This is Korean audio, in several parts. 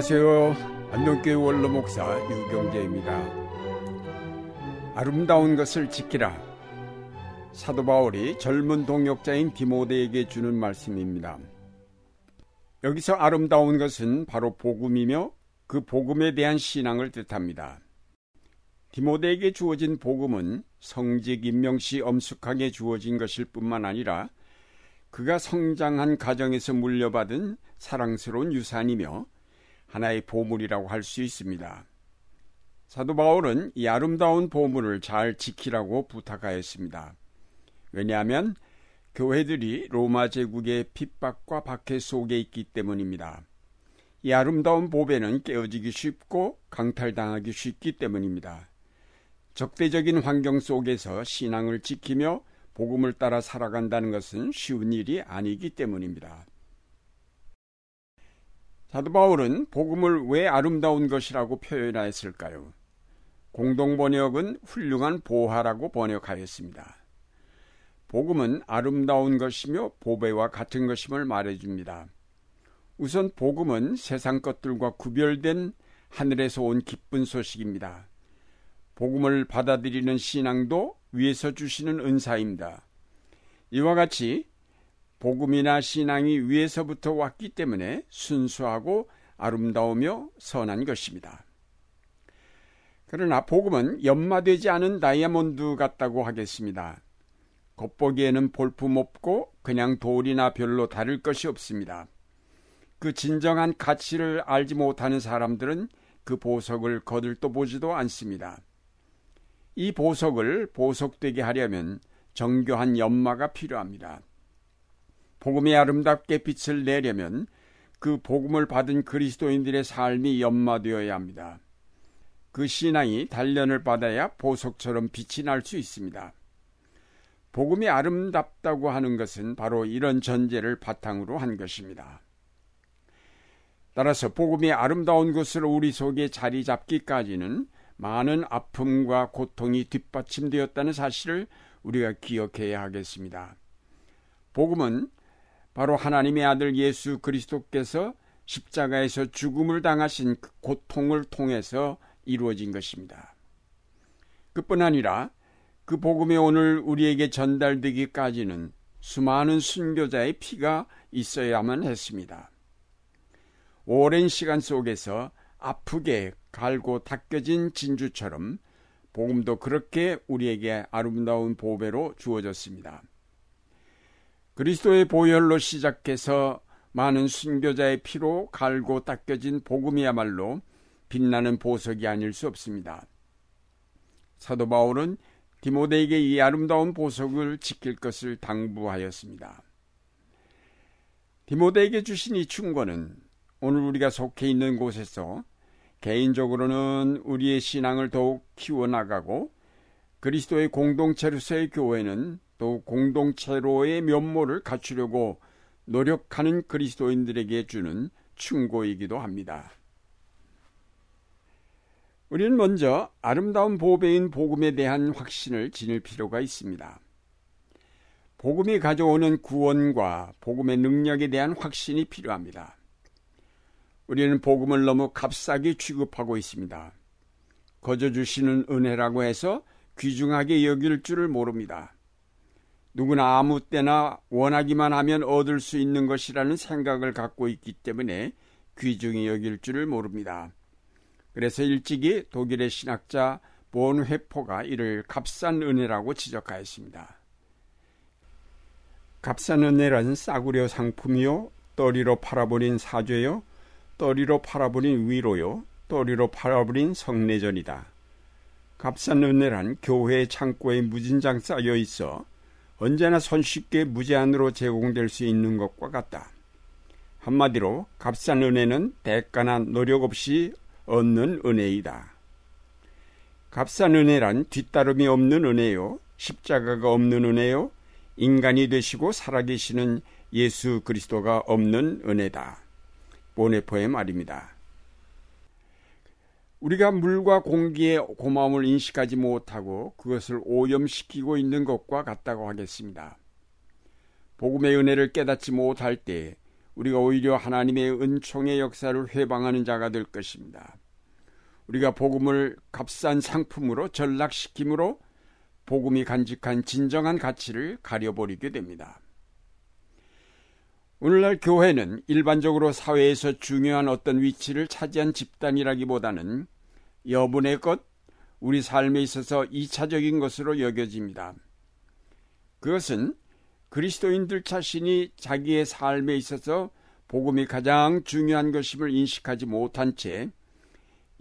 안녕하세요. 안동교회 원로 목사 유경재입니다. 아름다운 것을 지키라. 사도 바울이 젊은 동역자인 디모데에게 주는 말씀입니다. 여기서 아름다운 것은 바로 복음이며 그 복음에 대한 신앙을 뜻합니다. 디모데에게 주어진 복음은 성직 임명 시 엄숙하게 주어진 것일 뿐만 아니라 그가 성장한 가정에서 물려받은 사랑스러운 유산이며 하나의 보물이라고 할 수 있습니다. 사도 바울은 이 아름다운 보물을 잘 지키라고 부탁하였습니다. 왜냐하면 교회들이 로마 제국의 핍박과 박해 속에 있기 때문입니다. 이 아름다운 보배는 깨어지기 쉽고 강탈당하기 쉽기 때문입니다. 적대적인 환경 속에서 신앙을 지키며 복음을 따라 살아간다는 것은 쉬운 일이 아니기 때문입니다. 사도 바울은 복음을 왜 아름다운 것이라고 표현하였을까요? 공동 번역은 훌륭한 보화라고 번역하였습니다. 복음은 아름다운 것이며 보배와 같은 것임을 말해줍니다. 우선 복음은 세상 것들과 구별된 하늘에서 온 기쁜 소식입니다. 복음을 받아들이는 신앙도 위에서 주시는 은사입니다. 이와 같이 복음이나 신앙이 위에서부터 왔기 때문에 순수하고 아름다우며 선한 것입니다. 그러나 복음은 연마되지 않은 다이아몬드 같다고 하겠습니다. 겉보기에는 볼품없고 그냥 돌이나 별로 다를 것이 없습니다. 그 진정한 가치를 알지 못하는 사람들은 그 보석을 거들떠 보지도 않습니다. 이 보석을 보석되게 하려면 정교한 연마가 필요합니다. 복음이 아름답게 빛을 내려면 그 복음을 받은 그리스도인들의 삶이 연마되어야 합니다. 그 신앙이 단련을 받아야 보석처럼 빛이 날 수 있습니다. 복음이 아름답다고 하는 것은 바로 이런 전제를 바탕으로 한 것입니다. 따라서 복음이 아름다운 것으로 우리 속에 자리 잡기까지는 많은 아픔과 고통이 뒷받침되었다는 사실을 우리가 기억해야 하겠습니다. 복음은 바로 하나님의 아들 예수 그리스도께서 십자가에서 죽음을 당하신 그 고통을 통해서 이루어진 것입니다. 그뿐 아니라 그 복음이 오늘 우리에게 전달되기까지는 수많은 순교자의 피가 있어야만 했습니다. 오랜 시간 속에서 아프게 갈고 닦여진 진주처럼 복음도 그렇게 우리에게 아름다운 보배로 주어졌습니다. 그리스도의 보혈로 시작해서 많은 순교자의 피로 갈고 닦여진 복음이야말로 빛나는 보석이 아닐 수 없습니다. 사도 바울은 디모데에게 이 아름다운 보석을 지킬 것을 당부하였습니다. 디모데에게 주신 이 충고는 오늘 우리가 속해 있는 곳에서 개인적으로는 우리의 신앙을 더욱 키워나가고 그리스도의 공동체로서의 교회는 또 공동체로의 면모를 갖추려고 노력하는 그리스도인들에게 주는 충고이기도 합니다. 우리는 먼저 아름다운 보배인 복음에 대한 확신을 지닐 필요가 있습니다. 복음이 가져오는 구원과 복음의 능력에 대한 확신이 필요합니다. 우리는 복음을 너무 값싸게 취급하고 있습니다. 거저 주시는 은혜라고 해서 귀중하게 여길 줄을 모릅니다. 누구나 아무 때나 원하기만 하면 얻을 수 있는 것이라는 생각을 갖고 있기 때문에 귀중히 여길 줄을 모릅니다. 그래서 일찍이 독일의 신학자 본회포가 이를 값싼 은혜라고 지적하였습니다. 값싼 은혜란 싸구려 상품이요, 떠리로 팔아버린 사죄요, 떠리로 팔아버린 위로요, 떠리로 팔아버린 성내전이다. 값싼 은혜란 교회 창고에 무진장 쌓여 있어 언제나 손쉽게 무제한으로 제공될 수 있는 것과 같다. 한마디로 값싼 은혜는 대가나 노력 없이 얻는 은혜이다. 값싼 은혜란 뒤따름이 없는 은혜요, 십자가가 없는 은혜요, 인간이 되시고 살아계시는 예수 그리스도가 없는 은혜다. 보네포의 말입니다. 우리가 물과 공기의 고마움을 인식하지 못하고 그것을 오염시키고 있는 것과 같다고 하겠습니다. 복음의 은혜를 깨닫지 못할 때 우리가 오히려 하나님의 은총의 역사를 회방하는 자가 될 것입니다. 우리가 복음을 값싼 상품으로 전락시킴으로 복음이 간직한 진정한 가치를 가려버리게 됩니다. 오늘날 교회는 일반적으로 사회에서 중요한 어떤 위치를 차지한 집단이라기보다는 여분의 것, 우리 삶에 있어서 이차적인 것으로 여겨집니다. 그것은 그리스도인들 자신이 자기의 삶에 있어서 복음이 가장 중요한 것임을 인식하지 못한 채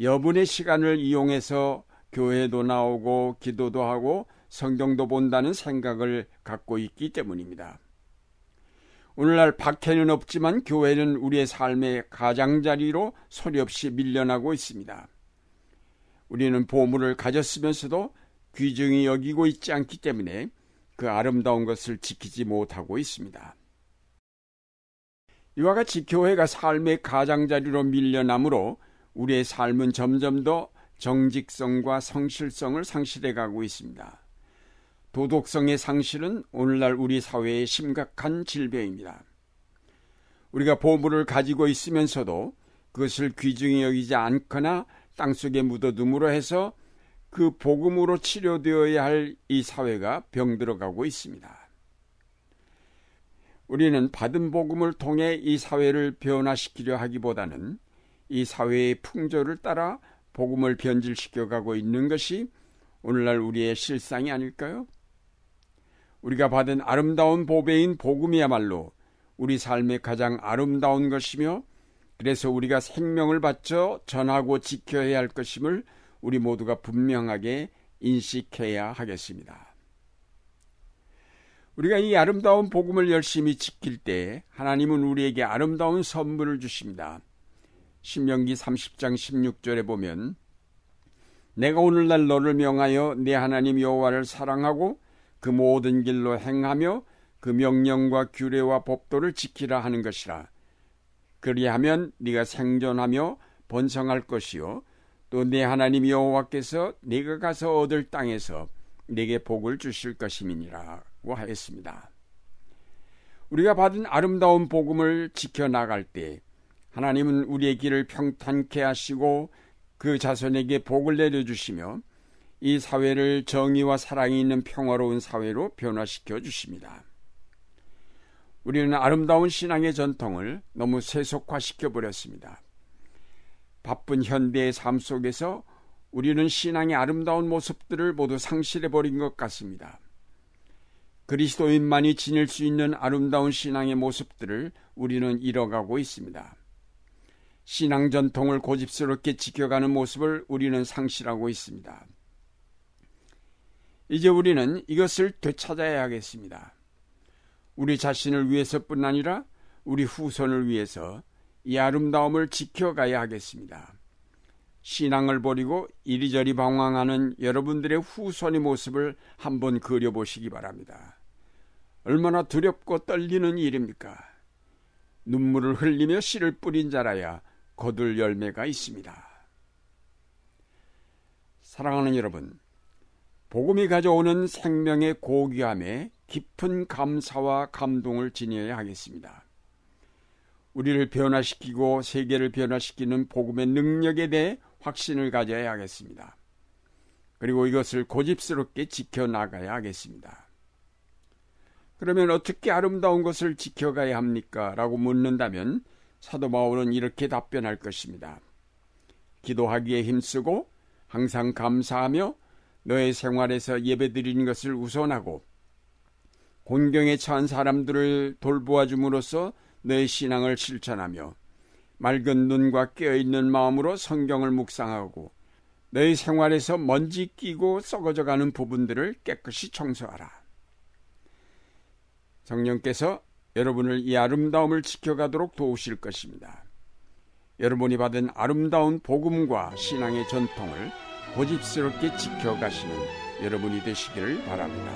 여분의 시간을 이용해서 교회도 나오고 기도도 하고 성경도 본다는 생각을 갖고 있기 때문입니다. 오늘날 박해는 없지만 교회는 우리의 삶의 가장자리로 소리 없이 밀려나고 있습니다. 우리는 보물을 가졌으면서도 귀중히 여기고 있지 않기 때문에 그 아름다운 것을 지키지 못하고 있습니다. 이와 같이 교회가 삶의 가장자리로 밀려나므로 우리의 삶은 점점 더 정직성과 성실성을 상실해 가고 있습니다. 도덕성의 상실은 오늘날 우리 사회의 심각한 질병입니다. 우리가 보물을 가지고 있으면서도 그것을 귀중히 여기지 않거나 땅속에 묻어둠으로 해서 그 복음으로 치료되어야 할 이 사회가 병들어가고 있습니다. 우리는 받은 복음을 통해 이 사회를 변화시키려 하기보다는 이 사회의 풍조를 따라 복음을 변질시켜 가고 있는 것이 오늘날 우리의 실상이 아닐까요? 우리가 받은 아름다운 보배인 복음이야말로 우리 삶의 가장 아름다운 것이며 그래서 우리가 생명을 바쳐 전하고 지켜야 할 것임을 우리 모두가 분명하게 인식해야 하겠습니다. 우리가 이 아름다운 복음을 열심히 지킬 때 하나님은 우리에게 아름다운 선물을 주십니다. 신명기 30장 16절에 보면 내가 오늘날 너를 명하여 내 하나님 여호와를 사랑하고 그 모든 길로 행하며 그 명령과 규례와 법도를 지키라 하는 것이라. 그리하면 네가 생존하며 번성할 것이요 또 내 하나님 여호와께서 네가 가서 얻을 땅에서 네게 복을 주실 것임이니라고 하였습니다. 우리가 받은 아름다운 복음을 지켜 나갈 때 하나님은 우리의 길을 평탄케 하시고 그 자손에게 복을 내려 주시며 이 사회를 정의와 사랑이 있는 평화로운 사회로 변화시켜 주십니다. 우리는 아름다운 신앙의 전통을 너무 세속화시켜 버렸습니다. 바쁜 현대의 삶 속에서 우리는 신앙의 아름다운 모습들을 모두 상실해 버린 것 같습니다. 그리스도인만이 지닐 수 있는 아름다운 신앙의 모습들을 우리는 잃어가고 있습니다. 신앙 전통을 고집스럽게 지켜가는 모습을 우리는 상실하고 있습니다. 이제 우리는 이것을 되찾아야 하겠습니다. 우리 자신을 위해서뿐 아니라 우리 후손을 위해서 이 아름다움을 지켜가야 하겠습니다. 신앙을 버리고 이리저리 방황하는 여러분들의 후손의 모습을 한번 그려보시기 바랍니다. 얼마나 두렵고 떨리는 일입니까? 눈물을 흘리며 씨를 뿌린 자라야 거둘 열매가 있습니다. 사랑하는 여러분, 복음이 가져오는 생명의 고귀함에 깊은 감사와 감동을 지녀야 하겠습니다. 우리를 변화시키고 세계를 변화시키는 복음의 능력에 대해 확신을 가져야 하겠습니다. 그리고 이것을 고집스럽게 지켜나가야 하겠습니다. 그러면 어떻게 아름다운 것을 지켜가야 합니까? 라고 묻는다면 사도 바울은 이렇게 답변할 것입니다. 기도하기에 힘쓰고 항상 감사하며 너의 생활에서 예배드리는 것을 우선하고 곤경에 처한 사람들을 돌보아 줌으로써 너의 신앙을 실천하며 맑은 눈과 깨어있는 마음으로 성경을 묵상하고 너의 생활에서 먼지 끼고 썩어져 가는 부분들을 깨끗이 청소하라. 성령께서 여러분을 이 아름다움을 지켜가도록 도우실 것입니다. 여러분이 받은 아름다운 복음과 신앙의 전통을 고집스럽게 지켜가시는 여러분이 되시기를 바랍니다.